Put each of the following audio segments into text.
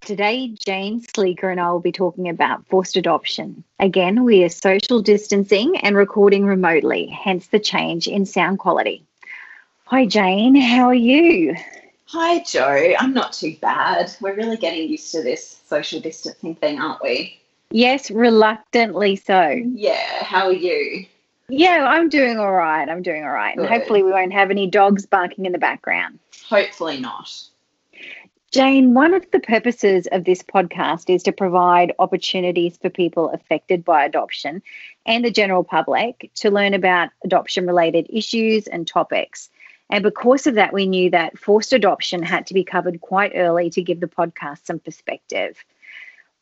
Today, Jane Sleeker and I will be talking about forced adoption. Again, we are social distancing and recording remotely, hence the change in sound quality. Hi, Jane. How are you? Hi, Jo. I'm not too bad. We're really getting used to this social distancing thing, aren't we? Yes, reluctantly so. Yeah. How are you? Yeah, I'm doing all right. I'm doing all right. Good. And hopefully, we won't have any dogs barking in the background. Hopefully, not. Jane, one of the purposes of this podcast is to provide opportunities for people affected by adoption and the general public to learn about adoption related issues and topics. And because of that, we knew that forced adoption had to be covered quite early to give the podcast some perspective.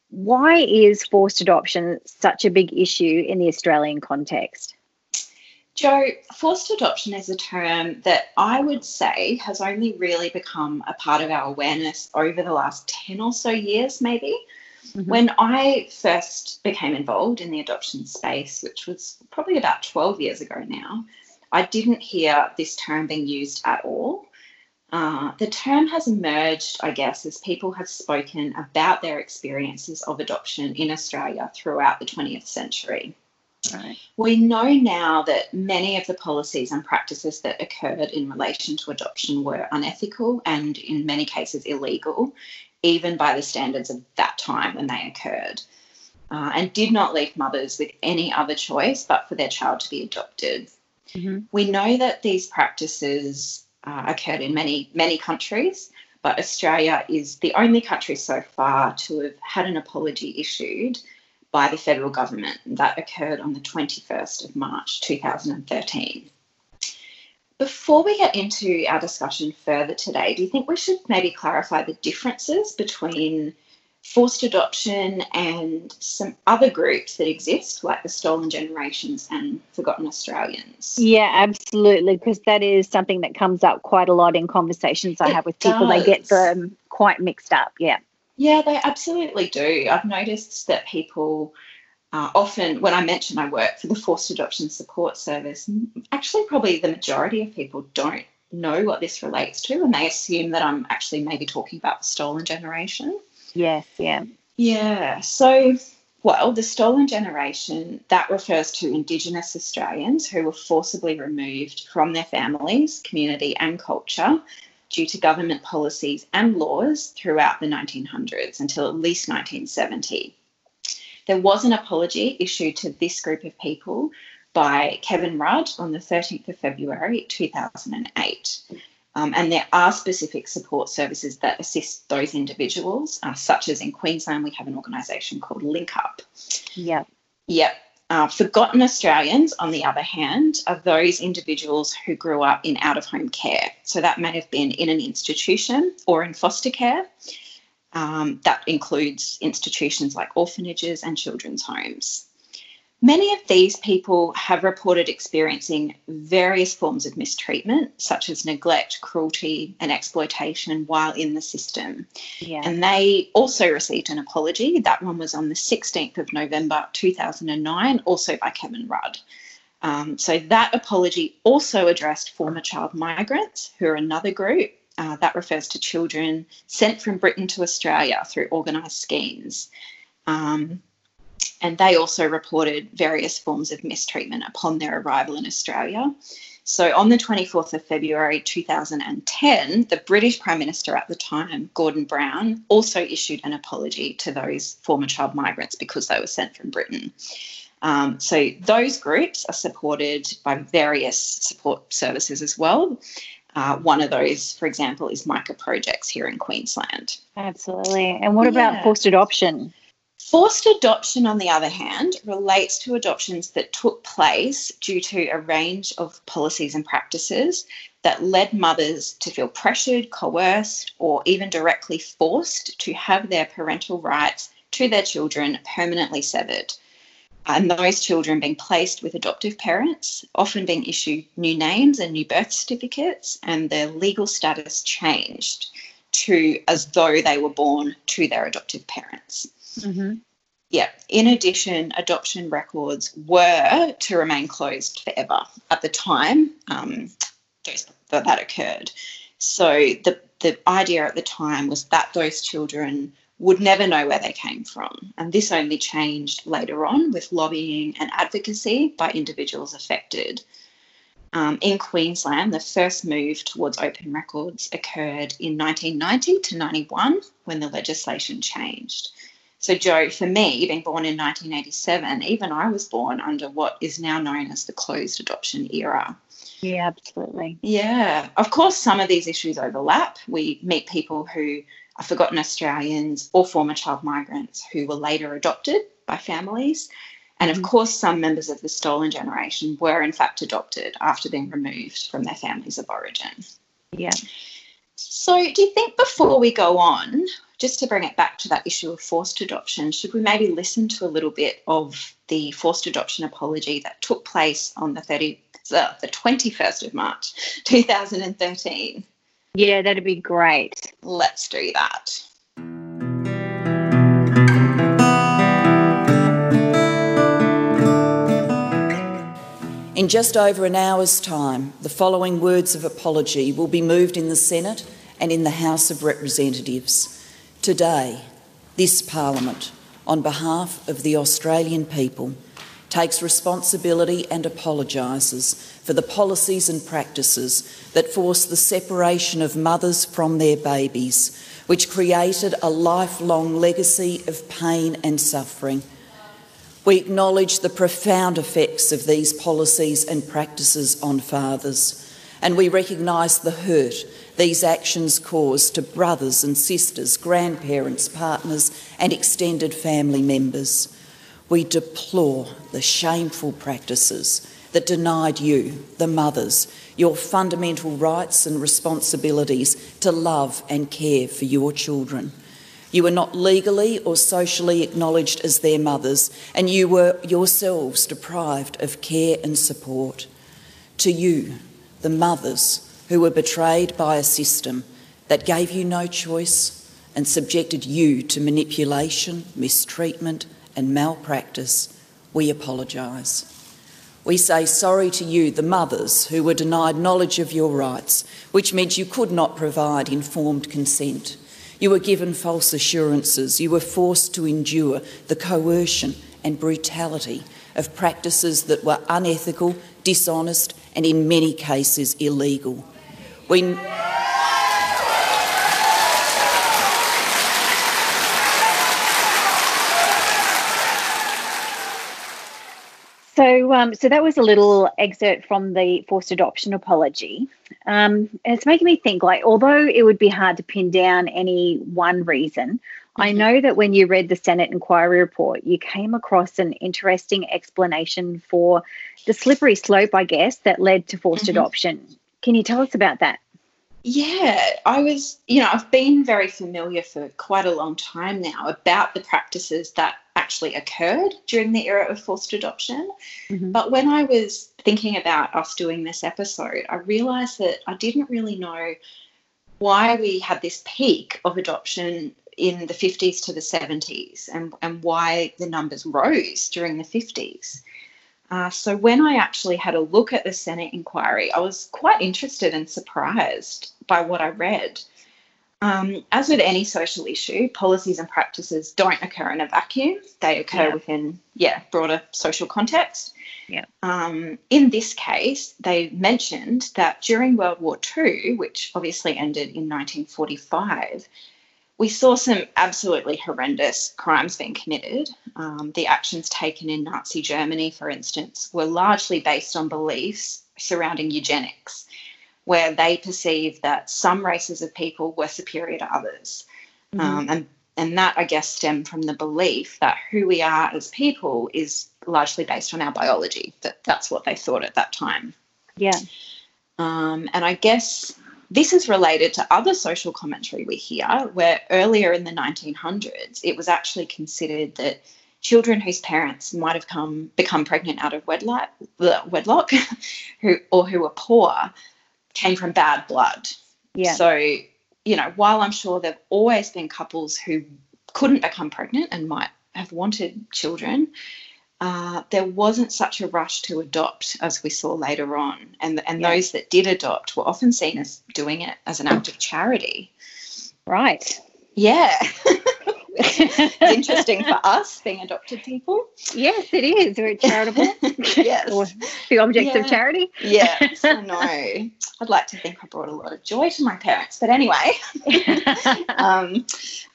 Why is forced adoption such a big issue in the Australian context? Jo, forced adoption is a term that I would say has only really become a part of our awareness over the last 10 or so years, maybe. Mm-hmm. When I first became involved in the adoption space, which was probably about 12 years ago now, I didn't hear this term being used at all. Uh, the term has emerged, I guess, as people have spoken about their experiences of adoption in Australia throughout the 20th century. Right. We know now that many of the policies and practices that occurred in relation to adoption were unethical and, in many cases, illegal, even by the standards of that time when they occurred, uh, and did not leave mothers with any other choice but for their child to be adopted. Mm-hmm. We know that these practices uh, occurred in many, many countries, but Australia is the only country so far to have had an apology issued by the federal government. That occurred on the 21st of March 2013. Before we get into our discussion further today, do you think we should maybe clarify the differences between forced adoption and some other groups that exist, like the Stolen Generations and Forgotten Australians? Yeah, absolutely, because that is something that comes up quite a lot in conversations I it have with people. Does. They get them quite mixed up. Yeah. Yeah, they absolutely do. I've noticed that people uh, often, when I mention I work for the Forced Adoption Support Service, actually, probably the majority of people don't know what this relates to, and they assume that I'm actually maybe talking about the stolen generation. Yes, yeah. Yeah. So, well, the stolen generation, that refers to Indigenous Australians who were forcibly removed from their families, community, and culture due to government policies and laws throughout the 1900s until at least 1970. There was an apology issued to this group of people by Kevin Rudd on the 13th of February 2008. Um, and there are specific support services that assist those individuals, uh, such as in Queensland, we have an organisation called Link Up. Yep. Yep. Uh, forgotten Australians, on the other hand, are those individuals who grew up in out of home care. So that may have been in an institution or in foster care. Um, that includes institutions like orphanages and children's homes. Many of these people have reported experiencing various forms of mistreatment, such as neglect, cruelty, and exploitation while in the system. Yeah. And they also received an apology. That one was on the 16th of November 2009, also by Kevin Rudd. Um, so that apology also addressed former child migrants, who are another group. Uh, that refers to children sent from Britain to Australia through organised schemes. Um, and they also reported various forms of mistreatment upon their arrival in Australia. So, on the 24th of February 2010, the British Prime Minister at the time, Gordon Brown, also issued an apology to those former child migrants because they were sent from Britain. Um, so, those groups are supported by various support services as well. Uh, one of those, for example, is Micah Projects here in Queensland. Absolutely. And what yeah. about forced adoption? Forced adoption, on the other hand, relates to adoptions that took place due to a range of policies and practices that led mothers to feel pressured, coerced, or even directly forced to have their parental rights to their children permanently severed. And those children being placed with adoptive parents, often being issued new names and new birth certificates, and their legal status changed to as though they were born to their adoptive parents. Mm-hmm. Yeah. In addition, adoption records were to remain closed forever at the time um, that that occurred. So the the idea at the time was that those children would never know where they came from. And this only changed later on with lobbying and advocacy by individuals affected. Um, in Queensland, the first move towards open records occurred in 1990 to 91 when the legislation changed. So, Jo, for me, being born in 1987, even I was born under what is now known as the closed adoption era. Yeah, absolutely. Yeah. Of course, some of these issues overlap. We meet people who are forgotten Australians or former child migrants who were later adopted by families. And of mm-hmm. course, some members of the stolen generation were in fact adopted after being removed from their families of origin. Yeah. So, do you think before we go on, just to bring it back to that issue of forced adoption, should we maybe listen to a little bit of the forced adoption apology that took place on the 30, uh, the 21st of March 2013? Yeah, that'd be great. Let's do that. In just over an hour's time, the following words of apology will be moved in the Senate and in the House of Representatives. Today, this Parliament, on behalf of the Australian people, takes responsibility and apologises for the policies and practices that forced the separation of mothers from their babies, which created a lifelong legacy of pain and suffering. We acknowledge the profound effects of these policies and practices on fathers, and we recognise the hurt these actions cause to brothers and sisters, grandparents, partners, and extended family members. We deplore the shameful practices that denied you, the mothers, your fundamental rights and responsibilities to love and care for your children. You were not legally or socially acknowledged as their mothers, and you were yourselves deprived of care and support. To you, the mothers, who were betrayed by a system that gave you no choice and subjected you to manipulation, mistreatment, and malpractice, we apologise. We say sorry to you, the mothers who were denied knowledge of your rights, which meant you could not provide informed consent. You were given false assurances. You were forced to endure the coercion and brutality of practices that were unethical, dishonest, and in many cases illegal. We So, um, so that was a little excerpt from the forced adoption apology. Um, and it's making me think like, although it would be hard to pin down any one reason, mm-hmm. I know that when you read the Senate inquiry report, you came across an interesting explanation for the slippery slope, I guess, that led to forced mm-hmm. adoption. Can you tell us about that? Yeah, I was, you know, I've been very familiar for quite a long time now about the practices that actually occurred during the era of forced adoption. Mm-hmm. But when I was thinking about us doing this episode, I realized that I didn't really know why we had this peak of adoption in the 50s to the 70s and, and why the numbers rose during the 50s. Uh, so when I actually had a look at the Senate inquiry, I was quite interested and surprised by what I read. Um, as with any social issue, policies and practices don't occur in a vacuum. They occur Yeah. within, yeah, broader social context. Yeah. Um, in this case, they mentioned that during World War II, which obviously ended in 1945, we saw some absolutely horrendous crimes being committed. Um, the actions taken in Nazi Germany, for instance, were largely based on beliefs surrounding eugenics, where they perceived that some races of people were superior to others. Mhm. Um, and, and that, I guess, stemmed from the belief that who we are as people is largely based on our biology, that that's what they thought at that time. yeah. Um, and I guess this is related to other social commentary we hear, where earlier in the 1900s, it was actually considered that children whose parents might have come become pregnant out of wedlock, wedlock who or who were poor, came from bad blood. Yeah. So, you know, while I'm sure there've always been couples who couldn't become pregnant and might have wanted children, uh, there wasn't such a rush to adopt as we saw later on. And, and Yeah. those that did adopt were often seen as doing it as an act of charity. right. Yeah. It's interesting for us being adopted people. yes, it is. We're charitable. Yes. or the objects of charity. Yes, I know. I'd like to think I brought a lot of joy to my parents. But anyway, um,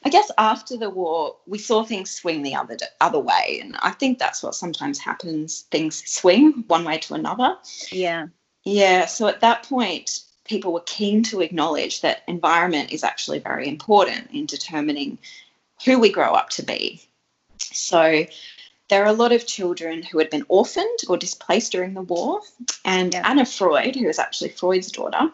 I guess after the war, we saw things swing the other other way, and I think that's what sometimes happens. Things swing one way to another. yeah. Yeah. So at that point, people were keen to acknowledge that environment is actually very important in determining who we grow up to be. So there are a lot of children who had been orphaned or displaced during the war, and Yeah. Anna Freud, who is actually Freud's daughter,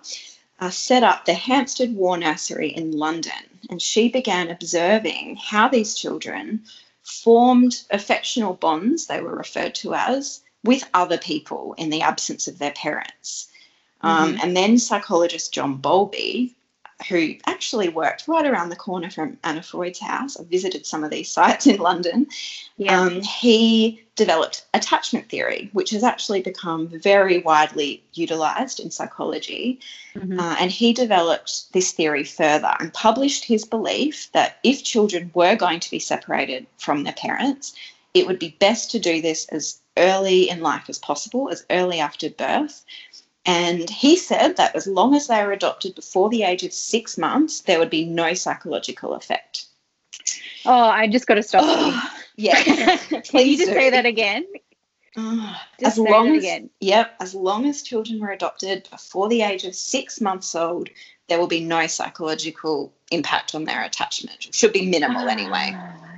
uh, set up the Hampstead War Nursery in London, and she began observing how these children formed affectional bonds, they were referred to as, with other people in the absence of their parents. Um, and then psychologist John Bowlby, who actually worked right around the corner from Anna Freud's house, I visited some of these sites in London. Yeah. Um, he developed attachment theory, which has actually become very widely utilized in psychology. Mhm. Uh, and he developed this theory further and published his belief that if children were going to be separated from their parents, it would be best to do this as early in life as possible, as early after birth. And he said that as long as they were adopted before the age of six months, there would be no psychological effect. oh, I just got to stop. you. yeah. Can you just do. say that again? Ah, Just as long as again. yep, as long as children were adopted before the age of six months old, there will be no psychological impact on their attachment. It should be minimal anyway.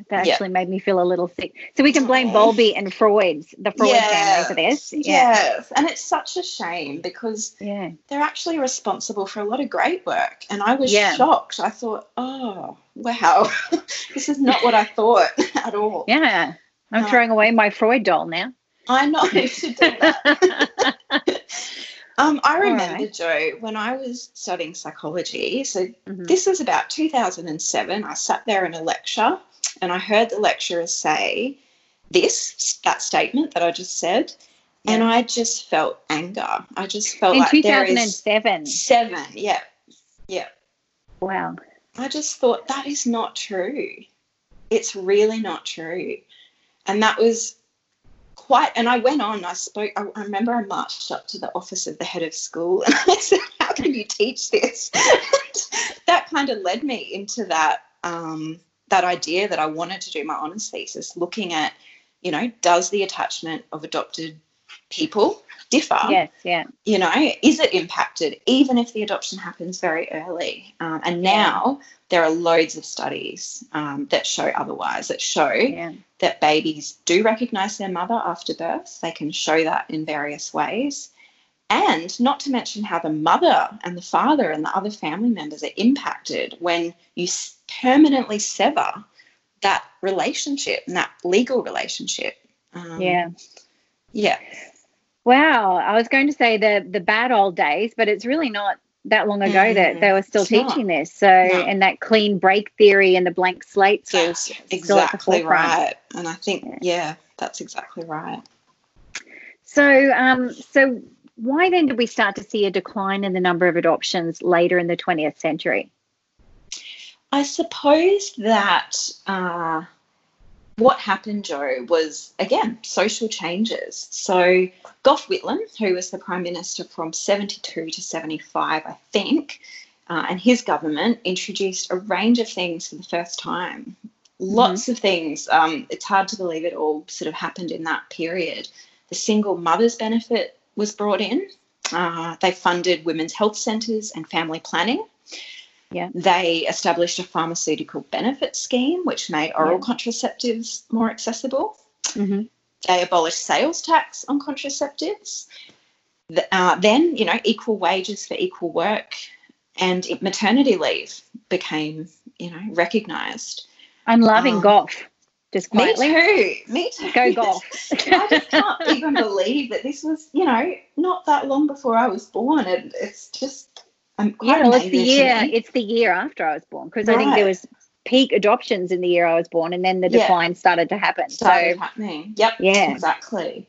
That Yeah. actually made me feel a little sick. So we can blame. Bowlby and Freud's, the Freud family for this. Yeah. Yes, and it's such a shame because Yeah. they're actually responsible for a lot of great work. And I was Yeah. shocked. I thought, oh, wow, this is not what I thought at all. Yeah. I'm Oh. throwing away my Freud doll now. I know you should do that. Um, I remember, right. Jo, when I was studying psychology. So Mhm. this was about 2007. I sat there in a lecture and I heard the lecturer say this, that statement that I just said, and I just felt anger. I just felt In like there is 2007. seven. Yeah, yeah. Wow. I just thought that is not true. It's really not true. And that was quite, and I went on, I spoke, I, I remember I marched up to the office of the head of school and I said, How can you teach this? that kind of led me into that, um, that idea that I wanted to do my honours thesis, looking at, you know, does the attachment of adopted people differ? Yes. Yeah. you know, is it impacted even if the adoption happens very early? Um, and now there are loads of studies um, that show otherwise, that show Yeah. that babies do recognize their mother after birth. They can show that in various ways. And not to mention how the mother and the father and the other family members are impacted when you permanently sever that relationship and that legal relationship. Um, Yeah. Yeah. Wow. I was going to say the the bad old days, but it's really not that long ago that Mm, they were still it's not. teaching this. So, No. and that clean break theory and the blank slates was at the exactly right. And I think, Yeah. yeah, that's exactly right. So, um, so why then did we start to see a decline in the number of adoptions later in the 20th century? I suppose that uh, what happened, Jo, was again social changes. So Gough Whitlam, who was the prime minister from 72 to 75, I think, uh, and his government introduced a range of things for the first time. Lots mm-hmm. of things. Um, it's hard to believe it all sort of happened in that period. The single mother's benefit was brought in. Uh, they funded women's health centres and family planning. Yeah. They established a pharmaceutical benefit scheme, which made oral yeah. contraceptives more accessible. Mm-hmm. They abolished sales tax on contraceptives. Uh, then, you know, equal wages for equal work and maternity leave became, you know, recognised. I'm loving um, Gough. Just quietly. Me too. Me too. Go Gough. I just can't even believe that this was, you know, not that long before I was born, and it's just yeah, well, it's the year. It's the year after I was born because right. I think there was peak adoptions in the year I was born, and then the decline yeah. started to happen. Started so, happening. Yep. Yeah. Exactly.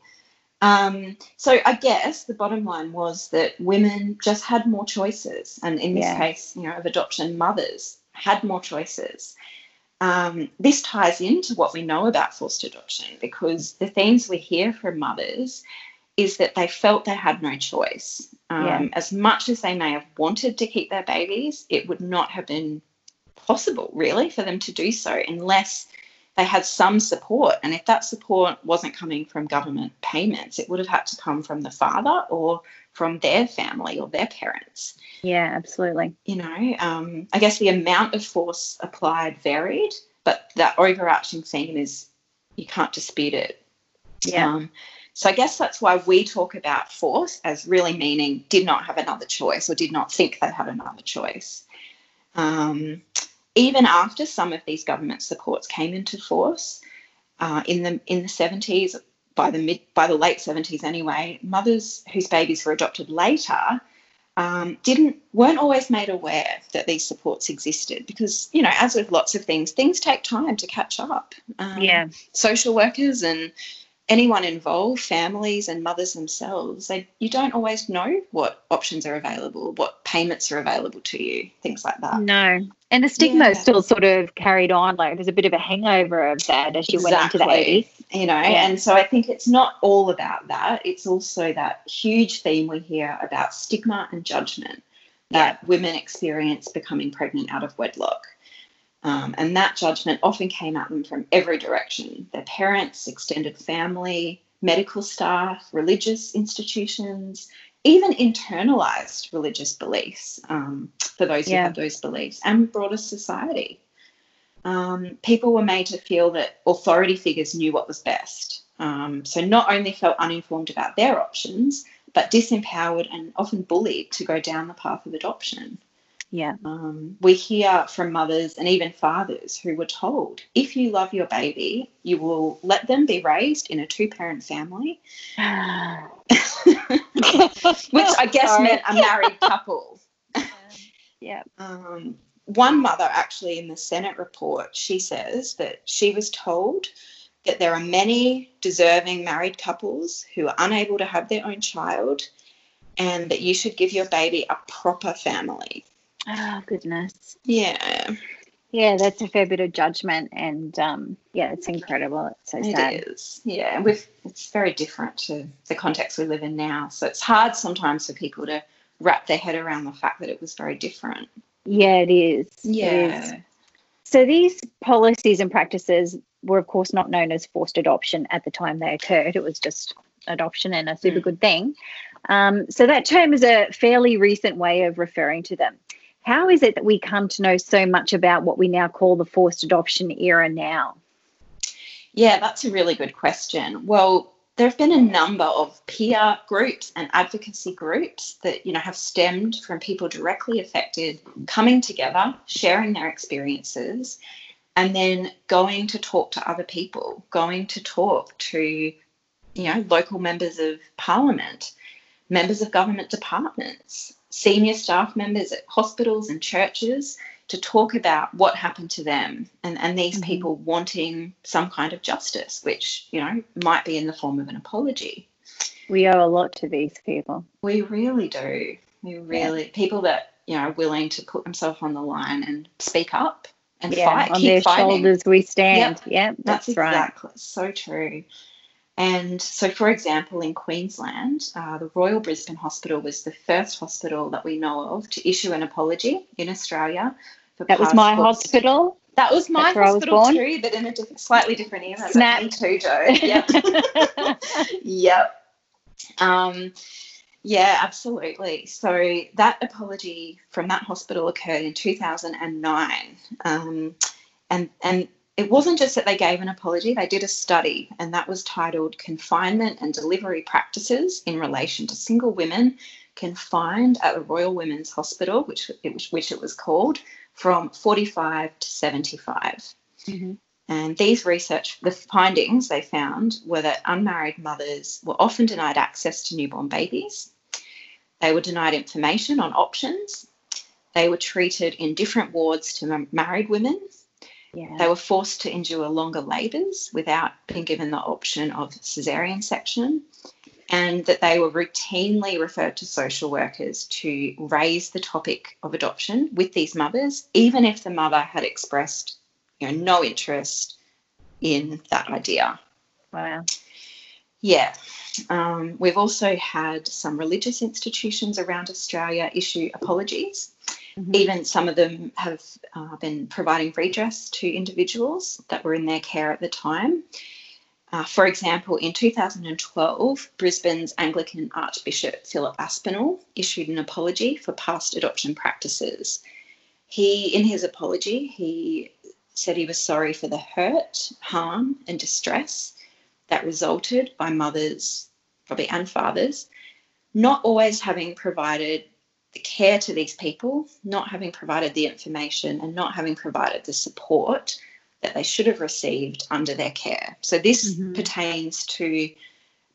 Um, so I guess the bottom line was that women just had more choices, and in this yeah. case, you know, of adoption, mothers had more choices. Um, this ties into what we know about forced adoption because the themes we hear from mothers is that they felt they had no choice. Um, yeah. As much as they may have wanted to keep their babies, it would not have been possible, really, for them to do so unless they had some support. And if that support wasn't coming from government payments, it would have had to come from the father or from their family or their parents. Yeah, absolutely. You know, um, I guess the amount of force applied varied, but that overarching theme is you can't dispute it. Yeah. Um, so I guess that's why we talk about force as really meaning did not have another choice or did not think they had another choice. Um, even after some of these government supports came into force uh, in the in the 70s, by the mid by the late 70s anyway, mothers whose babies were adopted later um, didn't weren't always made aware that these supports existed because you know as with lots of things things take time to catch up. Um, yeah. social workers and anyone involved, families and mothers themselves, they, you don't always know what options are available, what payments are available to you, things like that. No. And the stigma yeah. is still sort of carried on. Like there's a bit of a hangover of that as you exactly. went into the 80s. You know, yeah. and so I think it's not all about that. It's also that huge theme we hear about stigma and judgment that yeah. women experience becoming pregnant out of wedlock. Um, and that judgment often came at them from every direction their parents, extended family, medical staff, religious institutions, even internalized religious beliefs um, for those yeah. who have those beliefs, and broader society. Um, people were made to feel that authority figures knew what was best. Um, so, not only felt uninformed about their options, but disempowered and often bullied to go down the path of adoption. Yeah. Um, we hear from mothers and even fathers who were told if you love your baby, you will let them be raised in a two parent family, which I guess Sorry. meant a married couple. yeah. Um, one mother, actually, in the Senate report, she says that she was told that there are many deserving married couples who are unable to have their own child and that you should give your baby a proper family. Oh goodness. Yeah. Yeah, that's a fair bit of judgment, and um, yeah, it's incredible. It's so it sad. It is. Yeah, and we've, it's very different to the context we live in now. So it's hard sometimes for people to wrap their head around the fact that it was very different. Yeah, it is. Yeah. It is. So these policies and practices were, of course, not known as forced adoption at the time they occurred. It was just adoption and a super mm. good thing. Um, so that term is a fairly recent way of referring to them. How is it that we come to know so much about what we now call the forced adoption era now? Yeah, that's a really good question. Well, there have been a number of peer groups and advocacy groups that you know have stemmed from people directly affected coming together, sharing their experiences, and then going to talk to other people, going to talk to you know local members of parliament, members of government departments, senior staff members at hospitals and churches to talk about what happened to them and, and these mm-hmm. people wanting some kind of justice, which, you know, might be in the form of an apology. We owe a lot to these people. We really do. We really, yeah. people that, you know, are willing to put themselves on the line and speak up and yeah, fight. on keep their fighting. shoulders we stand. Yeah, That's, that's, right. exactly so true. And so, for example, in Queensland, uh, the Royal Brisbane Hospital was the first hospital that we know of to issue an apology in Australia. For That was my hospital. That was my I was hospital too, but in a diff- slightly different era. Snap. Me too, Jo. Yep. yep. Um, yeah, absolutely. So that apology from that hospital occurred in 2009. Um, and, and it wasn't just that they gave an apology, they did a study, and that was titled Confinement and Delivery Practices in Relation to Single Women Confined at the Royal Women's Hospital, which it, was- which it was called, from 45 to 75. Mhm. And these research, the findings they found were that unmarried mothers were often denied access to newborn babies. They were denied information on options. They were treated in different wards to married women. Yeah. They were forced to endure longer labours without being given the option of caesarean section. And that they were routinely referred to social workers to raise the topic of adoption with these mothers, even if the mother had expressed you know, no interest in that idea. Wow. Yeah. Um, we've also had some religious institutions around Australia issue apologies. Mhm. Even some of them have uh, been providing redress to individuals that were in their care at the time. Uh, for example, in 2012, Brisbane's Anglican Archbishop Philip Aspinall issued an apology for past adoption practices. He, in his apology, he said he was sorry for the hurt, harm, and distress that resulted by mothers, probably and fathers, not always having provided the care to these people, not having provided the information, and not having provided the support that they should have received under their care. So this Mhm. pertains to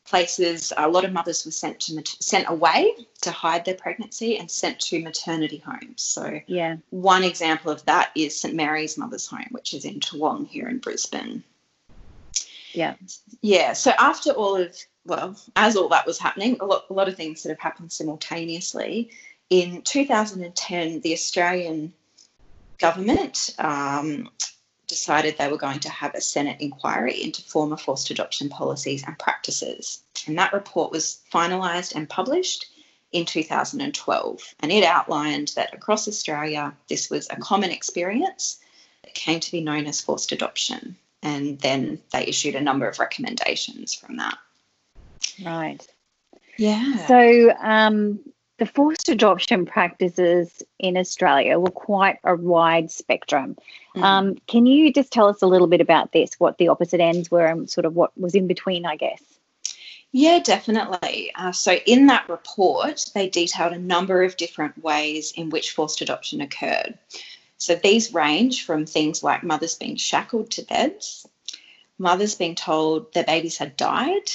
places. A lot of mothers were sent to sent away to hide their pregnancy and sent to maternity homes. So Yeah. one example of that is St Mary's Mother's Home, which is in Toowong here in Brisbane. Yeah. Yeah. So after all of, well, as all that was happening, a lot, a lot of things that have happened simultaneously. In 2010, the Australian government um, decided they were going to have a Senate inquiry into former forced adoption policies and practices. And that report was finalised and published in 2012. And it outlined that across Australia, this was a common experience that came to be known as forced adoption. And then they issued a number of recommendations from that. Right. Yeah. So, um, the forced adoption practices in Australia were quite a wide spectrum. Mm. Um, can you just tell us a little bit about this, what the opposite ends were, and sort of what was in between, I guess? Yeah, definitely. Uh, so, in that report, they detailed a number of different ways in which forced adoption occurred. So, these range from things like mothers being shackled to beds, mothers being told their babies had died.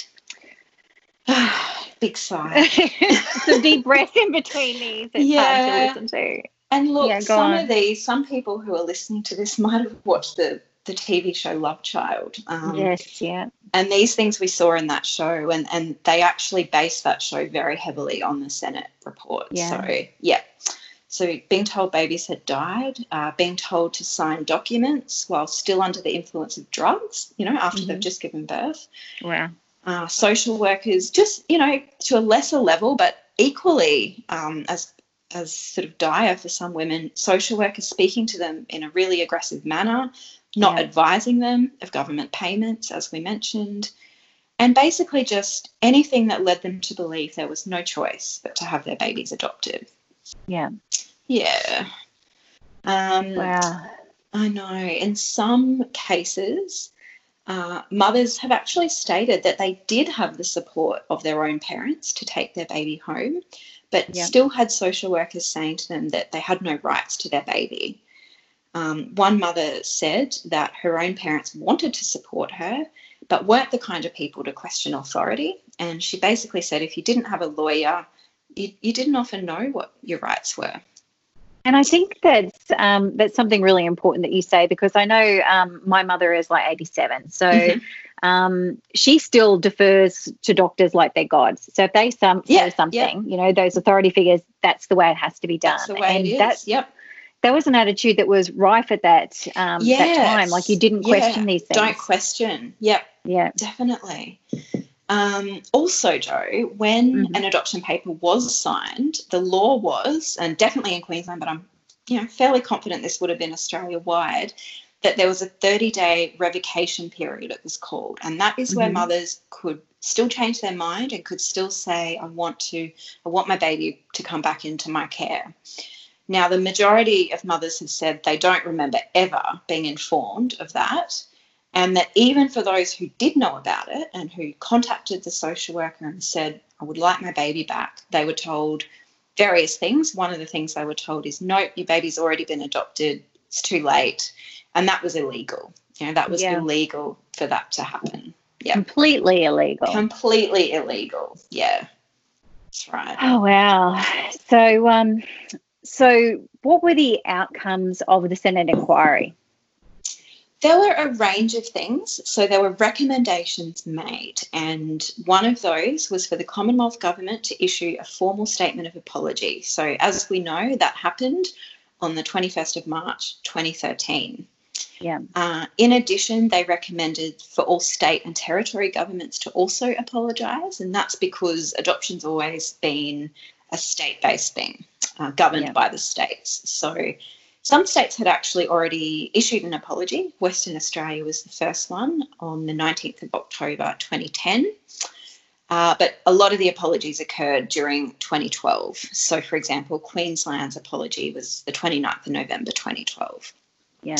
Big sigh. Some deep breath in between these. It's Yeah. hard to listen to. And look, Yeah, some on. of these, some people who are listening to this might have watched the, the TV show Love Child. Um, yes, yeah. and these things we saw in that show and and they actually based that show very heavily on the senate report Yeah. so yeah so being told babies had died uh, being told to sign documents while still under the influence of drugs you know after they've Mhm. just given birth Wow. Uh, social workers just you know to a lesser level but equally um, as as sort of dire for some women social workers speaking to them in a really aggressive manner not Yeah. advising them of government payments as we mentioned and basically just anything that led them to believe there was no choice but to have their babies adopted Yeah. yeah um, Wow. I know. In some cases, uh, mothers have actually stated that they did have the support of their own parents to take their baby home, but Yeah. still had social workers saying to them that they had no rights to their baby. Um, one mother said that her own parents wanted to support her, but weren't the kind of people to question authority. And she basically said if you didn't have a lawyer, you, you didn't often know what your rights were. And I think that's um, that's something really important that you say because I know um, my mother is like 87, so Mhm. um, she still defers to doctors like they're gods. So if they some Yeah, say something, you know, those authority figures, that's the way it has to be done. That's the way and it is. that yep. that was an attitude that was rife at that um, yes. that time. Like you didn't question yeah. these things. Don't question. Yep. Yeah. Definitely. Um, also, Jo, when mm-hmm. an adoption paper was signed, the law was, and definitely in Queensland, but I'm you know fairly confident this would have been Australia wide, that there was a 30 day revocation period, it was called. And that is where mm-hmm. mothers could still change their mind and could still say, I want to, I want my baby to come back into my care. Now, the majority of mothers have said they don't remember ever being informed of that. And that even for those who did know about it and who contacted the social worker and said, I would like my baby back, they were told various things. One of the things they were told is, nope, your baby's already been adopted, it's too late and that was illegal. You know, that was yeah. illegal for that to happen. Yeah. Completely illegal. Completely illegal. Yeah. That's right. Oh wow. So um so what were the outcomes of the Senate inquiry? There were a range of things. So there were recommendations made, and one of those was for the Commonwealth Government to issue a formal statement of apology. So, as we know, that happened on the 21st of March 2013. Yeah. Uh, in addition, they recommended for all state and territory governments to also apologise, and that's because adoption's always been a state-based thing, uh, governed yeah. by the states. So some states had actually already issued an apology. Western Australia was the first one on the 19th of October 2010. Uh, but a lot of the apologies occurred during 2012. So, for example, Queensland's apology was the 29th of November 2012. Yeah.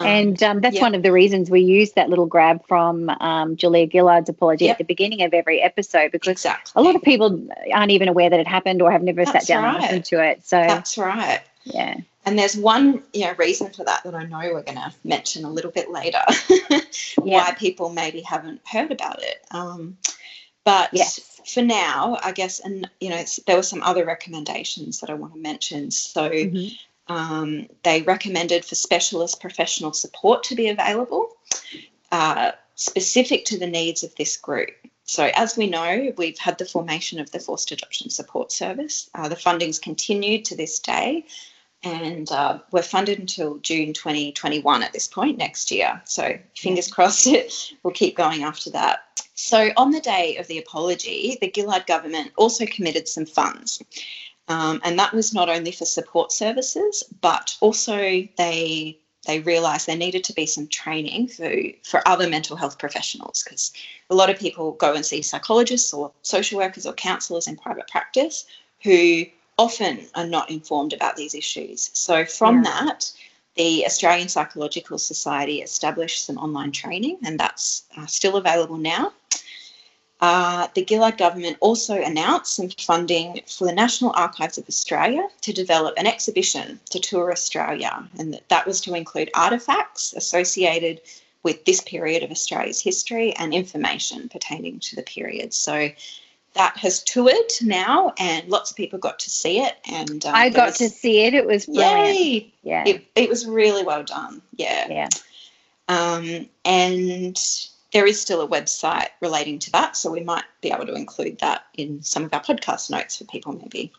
Um, and um, that's one of the reasons we use that little grab from um, Julia Gillard's apology yep. at the beginning of every episode because exactly. a lot of people aren't even aware that it happened or have never that's sat down right. and listened to it. So that's right. Yeah. And there's one you know reason for that that I know we're going to mention a little bit later, why people maybe haven't heard about it. Um, but yes. for now, I guess, and you know, there were some other recommendations that I want to mention. So. Mm-hmm um, they recommended for specialist professional support to be available, uh, specific to the needs of this group. So, as we know, we've had the formation of the Forced Adoption Support Service. Uh, the funding's continued to this day, and uh, we're funded until June 2021 at this point next year. So, fingers crossed, it will keep going after that. So, on the day of the apology, the Gillard government also committed some funds. Um, and that was not only for support services, but also they they realised there needed to be some training for, for other mental health professionals because a lot of people go and see psychologists or social workers or counsellors in private practice who often are not informed about these issues. So from yeah. that, the Australian Psychological Society established some online training, and that's uh, still available now. Uh, the Gillard government also announced some funding for the National Archives of Australia to develop an exhibition to tour Australia, and that was to include artefacts associated with this period of Australia's history and information pertaining to the period. So that has toured now, and lots of people got to see it. And um, I got was, to see it. It was brilliant. Yay! Yeah, it, it was really well done. Yeah, yeah. Um, and there is still a website relating to that, so we might be able to include that in some of our podcast notes for people, maybe.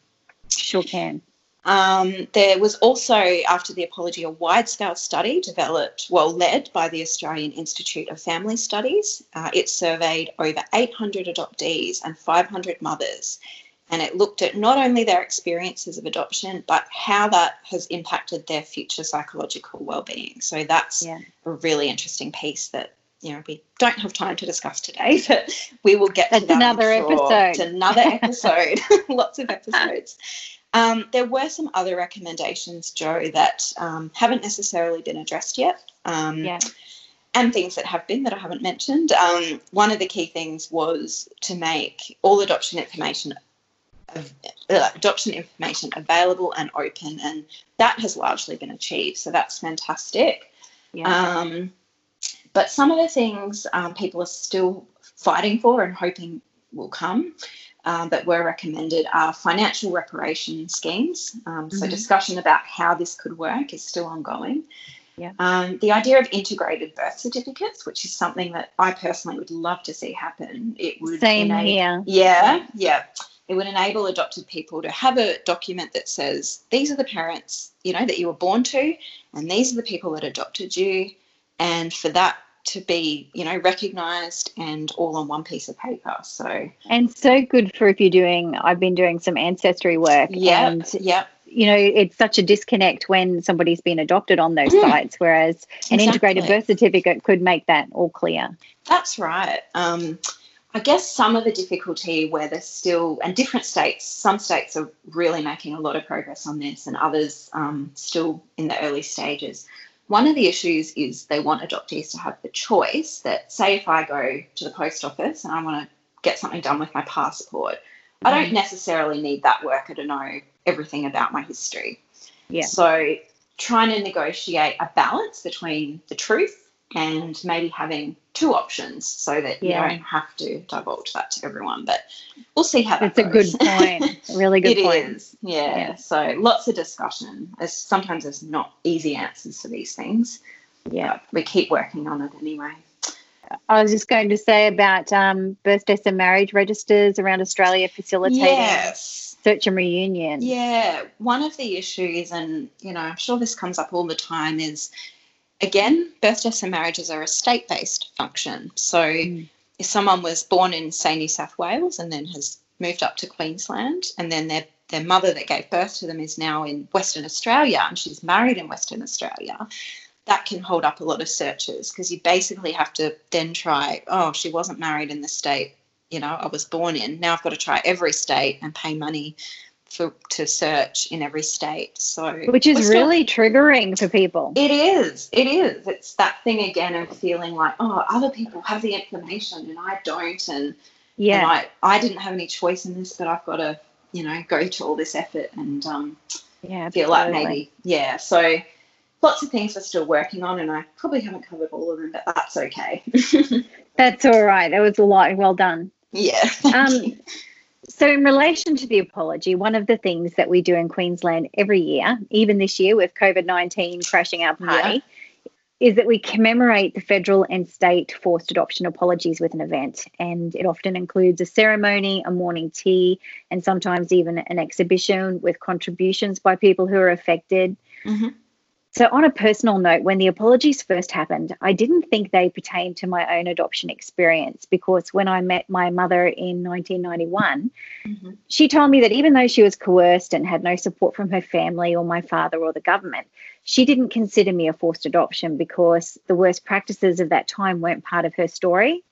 Sure can. Um, there was also, after the apology, a wide scale study developed, well, led by the Australian Institute of Family Studies. Uh, it surveyed over 800 adoptees and 500 mothers, and it looked at not only their experiences of adoption, but how that has impacted their future psychological well-being. So that's yeah. a really interesting piece that you know we don't have time to discuss today, but we will get to that, another sure. episode. It's another episode. Lots of episodes. Um, there were some other recommendations, Jo, that um, haven't necessarily been addressed yet. Um, yeah. And things that have been that I haven't mentioned. Um, one of the key things was to make all adoption information uh, adoption information available and open, and that has largely been achieved. So that's fantastic. Yeah. Um, but some of the things um, people are still fighting for and hoping will come um, that were recommended are financial reparation schemes. Um, so, mm-hmm. discussion about how this could work is still ongoing. Yeah. Um, the idea of integrated birth certificates, which is something that I personally would love to see happen. It would same enable, here. Yeah, yeah. it would enable adopted people to have a document that says these are the parents you know that you were born to and these are the people that adopted you and for that to be you know recognized and all on one piece of paper so and so good for if you're doing i've been doing some ancestry work yeah and yeah you know it's such a disconnect when somebody's been adopted on those mm. sites whereas an exactly. integrated birth certificate could make that all clear that's right um, I guess some of the difficulty where there's still, and different states, some states are really making a lot of progress on this, and others um, still in the early stages. One of the issues is they want adoptees to have the choice that, say, if I go to the post office and I want to get something done with my passport, mm-hmm. I don't mm-hmm. necessarily need that worker to know everything about my history. Yeah. So trying to negotiate a balance between the truth and maybe having two options so that yeah. you don't have to divulge that to everyone. But we'll see how that It's a good point. really good it point. Is, yeah. yeah. So lots of discussion. There's, sometimes there's not easy answers to these things. Yeah. we keep working on it anyway. I was just going to say about um, birth, death, and marriage registers around Australia facilitating yes. search and reunion. Yeah, one of the issues, and you know, I'm sure this comes up all the time, is again, birth, deaths, and marriages are a state based function. So mm. if someone was born in, say, New South Wales and then has moved up to Queensland, and then their, their mother that gave birth to them is now in Western Australia and she's married in Western Australia, that can hold up a lot of searches because you basically have to then try, oh, she wasn't married in the state you know I was born in. Now I've got to try every state and pay money for to search in every state. So which is really triggering for people. It is. It is. It's that thing again of feeling like, oh, other people have the information and I don't, and yeah, and I I didn't have any choice in this, but I've got to you know go to all this effort and um yeah feel like maybe yeah. So lots of things we're still working on, and I probably haven't covered all of them, but that's okay. that's all right. That was a lot. Well done. Yeah. Um, so, in relation to the apology, one of the things that we do in Queensland every year, even this year with COVID 19 crashing our party, yeah. is that we commemorate the federal and state forced adoption apologies with an event. And it often includes a ceremony, a morning tea, and sometimes even an exhibition with contributions by people who are affected. Mm-hmm. So, on a personal note, when the apologies first happened, I didn't think they pertained to my own adoption experience because when I met my mother in 1991, mm-hmm. she told me that even though she was coerced and had no support from her family or my father or the government, she didn't consider me a forced adoption because the worst practices of that time weren't part of her story.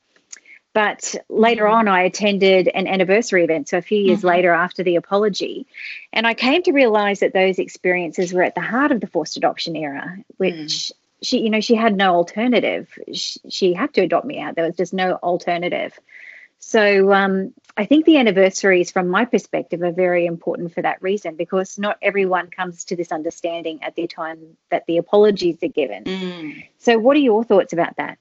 But later mm-hmm. on, I attended an anniversary event, so a few years mm-hmm. later after the apology, and I came to realize that those experiences were at the heart of the forced adoption era, which mm. she, you know, she had no alternative. She, she, had to adopt me out. There was just no alternative. So um, I think the anniversaries, from my perspective, are very important for that reason because not everyone comes to this understanding at the time that the apologies are given. Mm. So, what are your thoughts about that?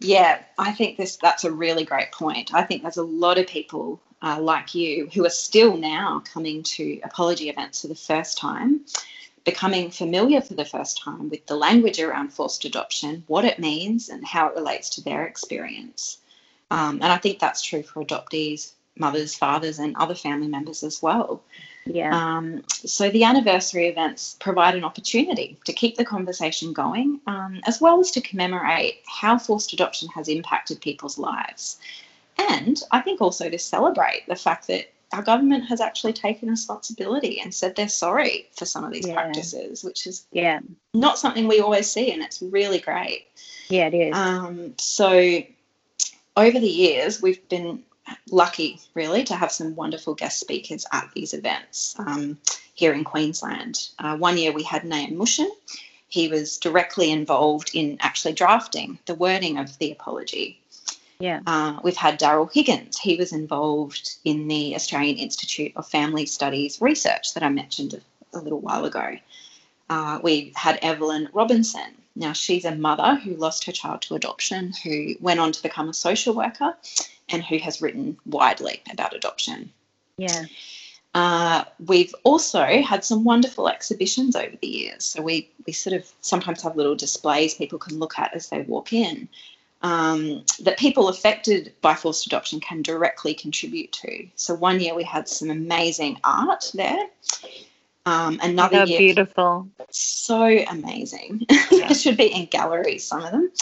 Yeah, I think this that's a really great point. I think there's a lot of people uh, like you who are still now coming to apology events for the first time, becoming familiar for the first time with the language around forced adoption, what it means, and how it relates to their experience. Um, and I think that's true for adoptees, mothers, fathers, and other family members as well. Yeah. Um, so the anniversary events provide an opportunity to keep the conversation going, um, as well as to commemorate how forced adoption has impacted people's lives. And I think also to celebrate the fact that our government has actually taken responsibility and said they're sorry for some of these yeah. practices, which is yeah not something we always see, and it's really great. Yeah, it is. Um, so over the years, we've been lucky, really, to have some wonderful guest speakers at these events um, here in Queensland. Uh, one year we had Nahum Mushin. He was directly involved in actually drafting the wording of the apology. Yeah. Uh, we've had Daryl Higgins. He was involved in the Australian Institute of Family Studies research that I mentioned a, a little while ago. Uh, we had Evelyn Robinson. Now, she's a mother who lost her child to adoption, who went on to become a social worker, and who has written widely about adoption. Yeah. Uh, we've also had some wonderful exhibitions over the years. So we we sort of sometimes have little displays people can look at as they walk in. um, that people affected by forced adoption can directly contribute to. So one year we had some amazing art there. Um, another They're year, beautiful. so amazing. it should be in galleries, some of them.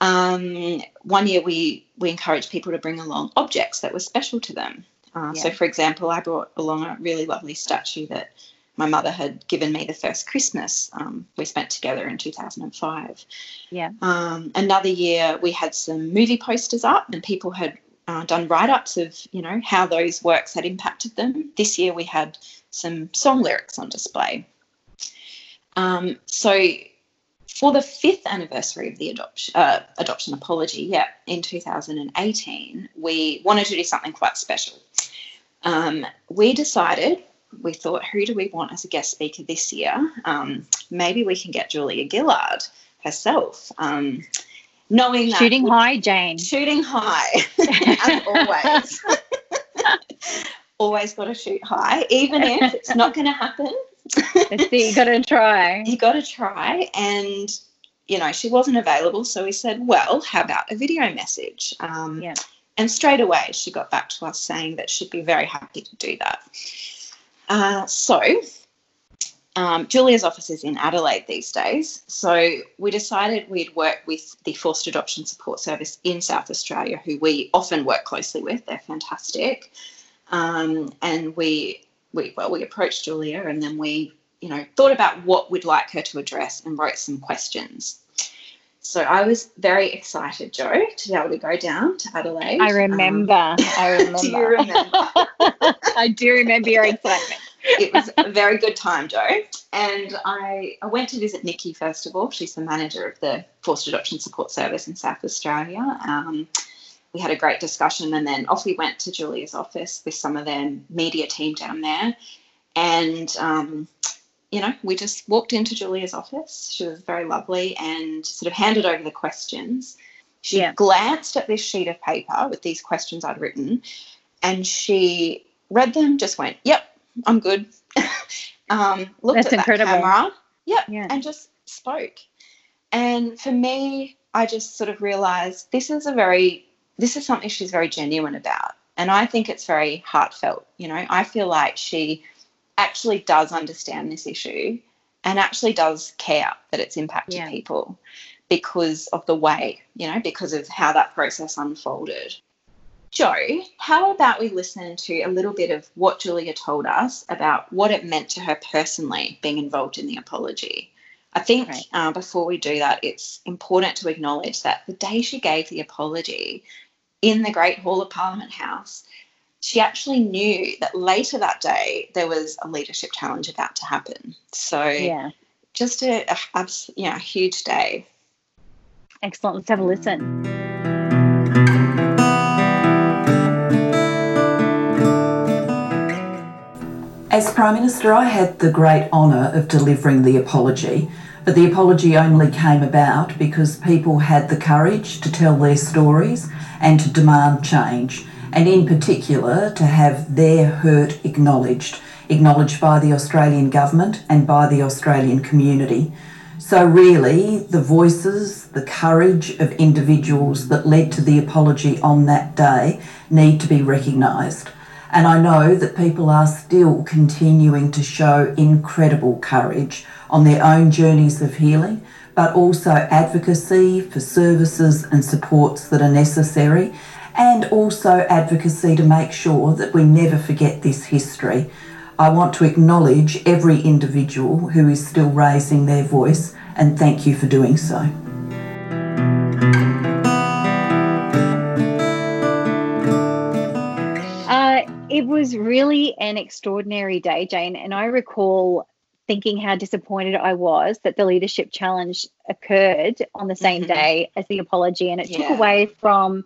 Um, one year we we encouraged people to bring along objects that were special to them. Uh, So, for example, I brought along a really lovely statue that my mother had given me the first Christmas um, we spent together in 2005. Yeah. Um, another year we had some movie posters up, and people had uh, done write-ups of you know how those works had impacted them. This year we had some song lyrics on display. Um, so for the fifth anniversary of the adoption uh, adoption apology, yeah, in 2018, we wanted to do something quite special. Um, we decided, we thought, who do we want as a guest speaker this year? Um, maybe we can get Julia Gillard herself. Um, knowing that Shooting high, Jane. shooting high, as always. always got to shoot high, even if it's not going to happen. You got to try. you got to try. And, you know, she wasn't available. So we said, well, how about a video message? Um, Yeah. And straight away, she got back to us saying that she'd be very happy to do that. Uh, so, um, Julia's office is in Adelaide these days. So, we decided we'd work with the Forced Adoption Support Service in South Australia, who we often work closely with. They're fantastic. Um, and we, we, well, we approached Julia and then we, you know, thought about what we'd like her to address and wrote some questions. So I was very excited, Jo, to be able to go down to Adelaide. I Um. I remember. do you remember? I do remember your excitement. It was a very good time, Jo. And I, I went to visit Nikki first of all. She's the manager of the Forced Adoption Support Service in South Australia. Um, we had a great discussion, and then off we went to Julia's office with some of their media team down there. And um, you know, we just walked into Julia's office. She was very lovely and sort of handed over the questions. She Yeah. glanced at this sheet of paper with these questions I'd written, and she read them. Just went, "Yep, I'm good." um, looked That's at that incredible. camera, yep, Yeah. and just spoke. And for me, I just sort of realized this is a very, this is something she's very genuine about. And I think it's very heartfelt. You know, I feel like she actually does understand this issue and actually does care that it's impacted Yeah. people because of the way, you know, because of how that process unfolded. Jo, how about we listen to a little bit of what Julia told us about what it meant to her personally being involved in the apology? I think Right. uh, before we do that, it's important to acknowledge that the day she gave the apology in the Great Hall of Parliament House, she actually knew that later that day there was a leadership challenge about to happen. So Yeah. just a, a, abs- you know, a huge day. Excellent. Let's have a listen. As Prime Minister, I had the great honour of delivering the apology, but the apology only came about because people had the courage to tell their stories and to demand change, and in particular to have their hurt acknowledged, acknowledged by the Australian Government and by the Australian community. So, really, the voices, the courage of individuals that led to the apology on that day need to be recognised. And I know that people are still continuing to show incredible courage on their own journeys of healing, but also advocacy for services and supports that are necessary, and also advocacy to make sure that we never forget this history. I want to acknowledge every individual who is still raising their voice, and thank you for doing so. It was really an extraordinary day, Jane. And I recall thinking how disappointed I was that the leadership challenge occurred on the same Mhm. day as the apology and it took away from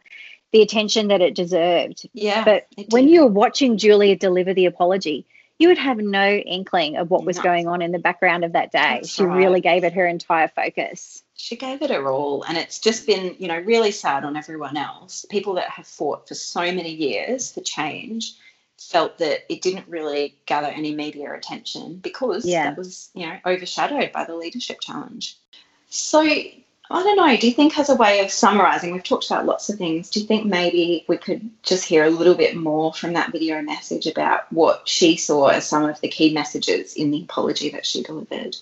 the attention that it deserved. Yeah. But when you were watching Julia deliver the apology, you would have no inkling of what was No. going on in the background of that day. That's she right. really gave it her entire focus. she gave it her all and it's just been you know really sad on everyone else people that have fought for so many years for change felt that it didn't really gather any media attention because Yeah. that was you know overshadowed by the leadership challenge so I don't know. Do you think, as a way of summarizing, we've talked about lots of things. Do you think maybe we could just hear a little bit more from that video message about what she saw as some of the key messages in the apology that she delivered?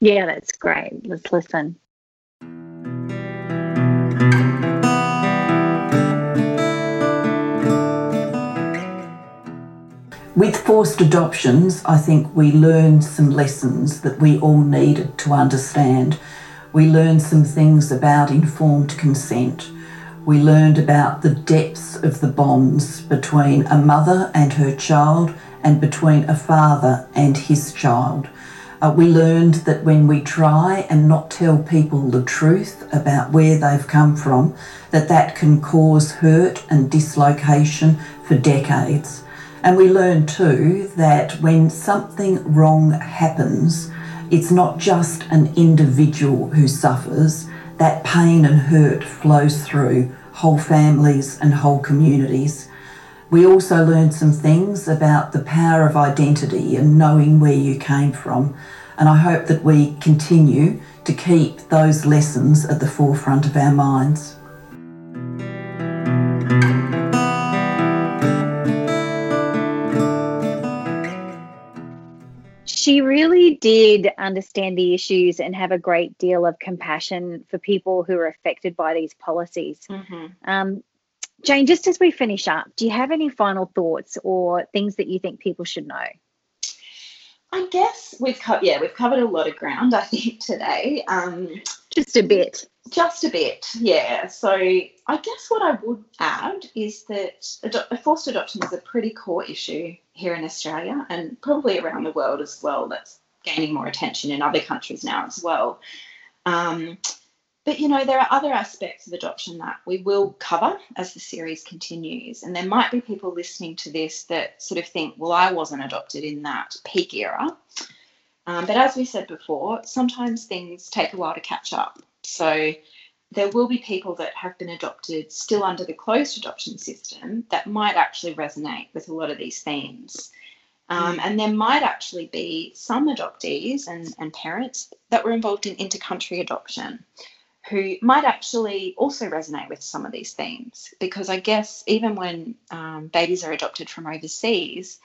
Yeah, that's great. Let's listen. With forced adoptions, I think we learned some lessons that we all needed to understand we learned some things about informed consent. We learned about the depths of the bonds between a mother and her child and between a father and his child. Uh, we learned that when we try and not tell people the truth about where they've come from, that that can cause hurt and dislocation for decades. And we learn too that when something wrong happens, it's not just an individual who suffers, that pain and hurt flows through whole families and whole communities. We also learned some things about the power of identity and knowing where you came from. And I hope that we continue to keep those lessons at the forefront of our minds. She really did understand the issues and have a great deal of compassion for people who are affected by these policies. Mm-hmm. Um, Jane, just as we finish up, do you have any final thoughts or things that you think people should know? I guess we've co- yeah we've covered a lot of ground I think today. Um, just a bit. Just a bit, yeah. So I guess what I would add is that ado- forced adoption is a pretty core issue here in Australia and probably around the world as well. That's gaining more attention in other countries now as well. Um, but you know, there are other aspects of adoption that we will cover as the series continues. And there might be people listening to this that sort of think, well, I wasn't adopted in that peak era. Um, but as we said before, sometimes things take a while to catch up. So there will be people that have been adopted still under the closed adoption system that might actually resonate with a lot of these themes. Um, mm. and there might actually be some adoptees and, and parents that were involved in inter-country adoption who might actually also resonate with some of these themes because I guess even when um, babies are adopted from overseas,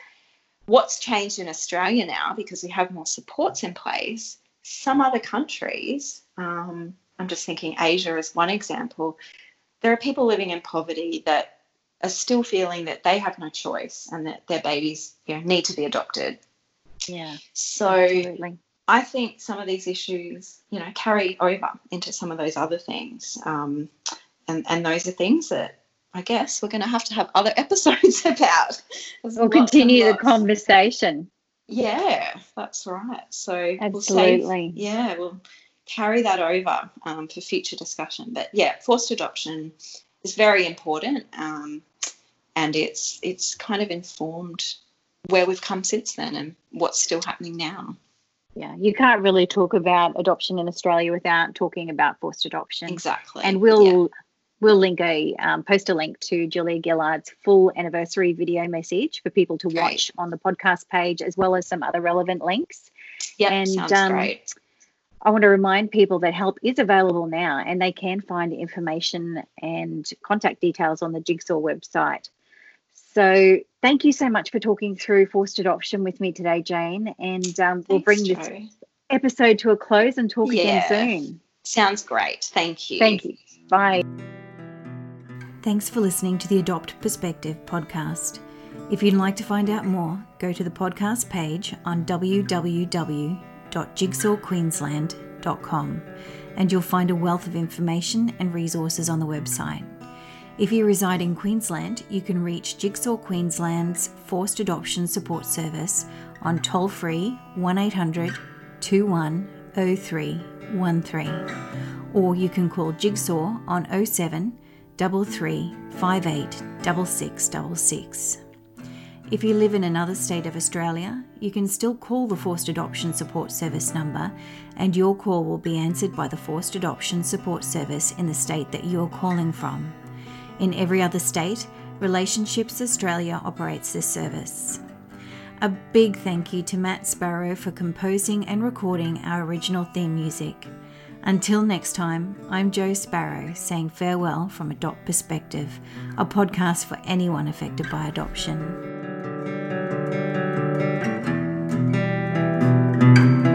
what's changed in Australia now because we have more supports in place, some other countries um, I'm just thinking Asia as one example. There are people living in poverty that are still feeling that they have no choice and that their babies you know, need to be adopted. Yeah. So absolutely. I think some of these issues, you know, carry over into some of those other things. Um, and, and those are things that I guess we're going to have to have other episodes about. we'll continue the conversation. Yeah, that's right. So absolutely. We'll save, yeah, we'll carry that over um, for future discussion. But yeah, forced adoption is very important, um, and it's it's kind of informed where we've come since then and what's still happening now. Yeah, you can't really talk about adoption in Australia without talking about forced adoption. Exactly. And we'll yeah. we'll link a um, post a link to Julia Gillard's full anniversary video message for people to great. watch on the podcast page, as well as some other relevant links. Yeah, sounds um, great. I want to remind people that help is available now and they can find information and contact details on the Jigsaw website. So, thank you so much for talking through forced adoption with me today, Jane. And um, we'll bring this episode to a close and talk yeah. again soon. Sounds great. Thank you. Thank you. Bye. Thanks for listening to the Adopt Perspective podcast. If you'd like to find out more, go to the podcast page on www www.jigsawqueensland.com and you'll find a wealth of information and resources on the website. If you reside in Queensland, you can reach Jigsaw Queensland's Forced Adoption Support Service on toll free 1800 210313 or you can call Jigsaw on 07 33 58 6666. If you live in another state of Australia, you can still call the Forced Adoption Support Service number, and your call will be answered by the Forced Adoption Support Service in the state that you are calling from. In every other state, Relationships Australia operates this service. A big thank you to Matt Sparrow for composing and recording our original theme music. Until next time, I'm Jo Sparrow saying farewell from Adopt Perspective, a podcast for anyone affected by adoption. thank you